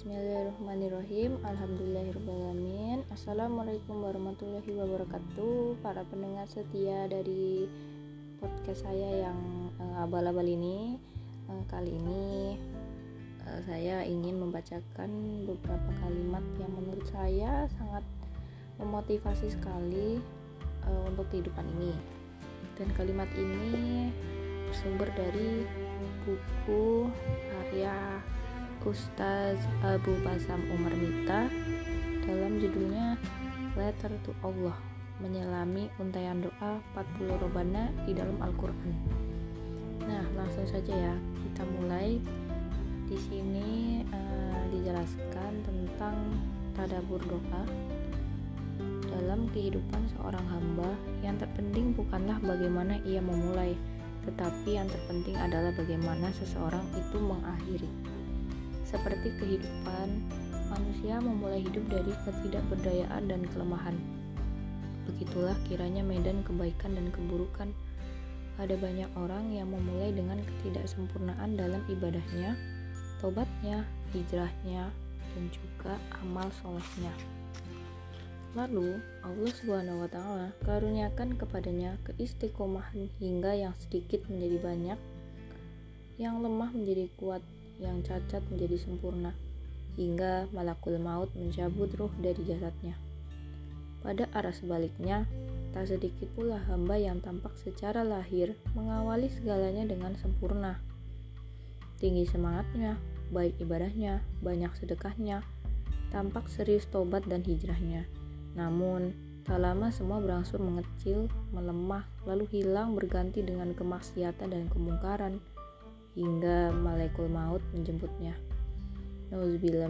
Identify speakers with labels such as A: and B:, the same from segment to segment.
A: Bismillahirrahmanirrahim. Alhamdulillahirrahmanirrahim. Assalamualaikum warahmatullahi wabarakatuh. Para pendengar setia dari podcast saya yang uh, abal-abal ini uh, Kali ini uh, saya ingin membacakan beberapa kalimat yang menurut saya sangat memotivasi sekali uh, untuk kehidupan ini. Dan kalimat ini bersumber dari buku karya Ustaz Abu Basam Umar Mita dalam judulnya Letter to Allah menyelami untayan doa 40 robana di dalam Al-Qur'an. Nah, langsung saja ya, kita mulai. Di sini uh, dijelaskan tentang tadabur doa dalam kehidupan seorang hamba yang terpenting bukanlah bagaimana ia memulai, tetapi yang terpenting adalah bagaimana seseorang itu mengakhiri. Seperti kehidupan, manusia memulai hidup dari ketidakberdayaan dan kelemahan. Begitulah kiranya medan kebaikan dan keburukan. Ada banyak orang yang memulai dengan ketidaksempurnaan dalam ibadahnya, tobatnya, hijrahnya, dan juga amal solehnya. Lalu Allah Subhanahu wa taala karuniakan kepadanya keistiqomahan hingga yang sedikit menjadi banyak, yang lemah menjadi kuat, yang cacat menjadi sempurna, hingga malakul maut mencabut ruh dari jasadnya. Pada arah sebaliknya, tak sedikit pula hamba yang tampak secara lahir mengawali segalanya dengan sempurna. Tinggi semangatnya, baik ibadahnya, banyak sedekahnya, tampak serius tobat dan hijrahnya. Namun, tak lama semua berangsur mengecil, melemah, lalu hilang berganti dengan kemaksiatan dan kemungkaran hingga malaikul maut menjemputnya. Nauzubillah.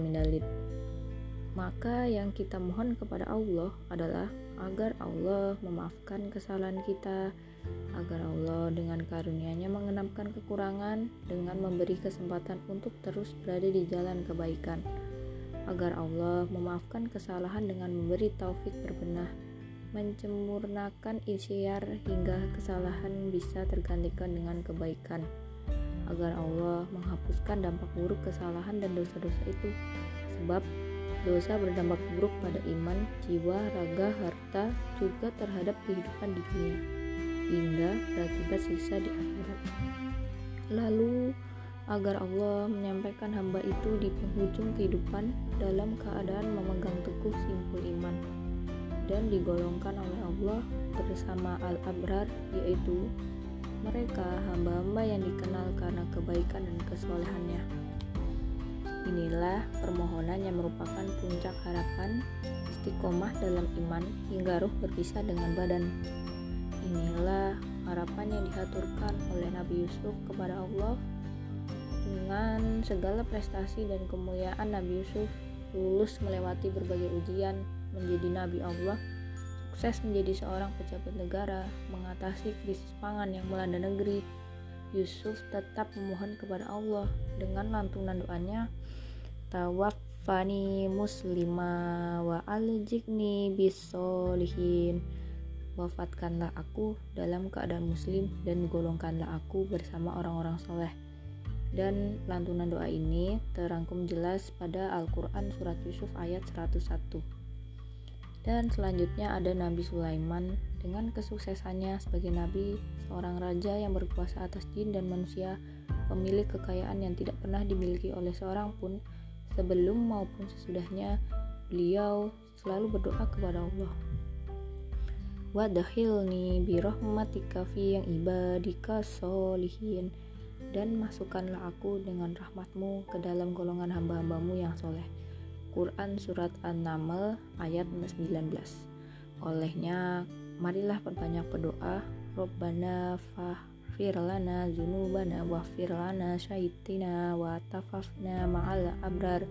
A: Maka yang kita mohon kepada Allah adalah agar Allah memaafkan kesalahan kita, agar Allah dengan karunia-Nya mengenapkan kekurangan dengan memberi kesempatan untuk terus berada di jalan kebaikan. Agar Allah memaafkan kesalahan dengan memberi taufik berbenah, mencemurnakan isyar hingga kesalahan bisa tergantikan dengan kebaikan agar Allah menghapuskan dampak buruk kesalahan dan dosa-dosa itu. Sebab dosa berdampak buruk pada iman, jiwa, raga, harta juga terhadap kehidupan di dunia hingga berakibat sisa di akhirat. Lalu agar Allah menyampaikan hamba itu di penghujung kehidupan dalam keadaan memegang teguh simpul iman dan digolongkan oleh Allah bersama al-abrar yaitu mereka hamba-hamba yang dikenal karena kebaikan dan kesolehannya. Inilah permohonan yang merupakan puncak harapan istiqomah dalam iman hingga ruh berpisah dengan badan. Inilah harapan yang dihaturkan oleh Nabi Yusuf kepada Allah dengan segala prestasi dan kemuliaan Nabi Yusuf lulus melewati berbagai ujian menjadi Nabi Allah sukses menjadi seorang pejabat negara, mengatasi krisis pangan yang melanda negeri, Yusuf tetap memohon kepada Allah dengan lantunan doanya, Tawafani muslima wa aljikni bisolihin. Wafatkanlah aku dalam keadaan muslim dan golongkanlah aku bersama orang-orang soleh. Dan lantunan doa ini terangkum jelas pada Al-Quran Surat Yusuf ayat 101. Dan selanjutnya ada Nabi Sulaiman dengan kesuksesannya sebagai nabi, seorang raja yang berkuasa atas jin dan manusia, pemilik kekayaan yang tidak pernah dimiliki oleh seorang pun sebelum maupun sesudahnya. Beliau selalu berdoa kepada Allah. Wadahilni birohmatika fi yang ibadika solihin dan masukkanlah aku dengan rahmatmu ke dalam golongan hamba-hambamu yang soleh Quran Surat An-Naml ayat 19 Olehnya, marilah perbanyak berdoa Robbana fahfir lana zunubana wafir lana syaitina wa tafafna ma'al abrar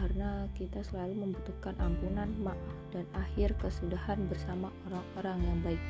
A: karena kita selalu membutuhkan ampunan, maaf, dan akhir kesudahan bersama orang-orang yang baik.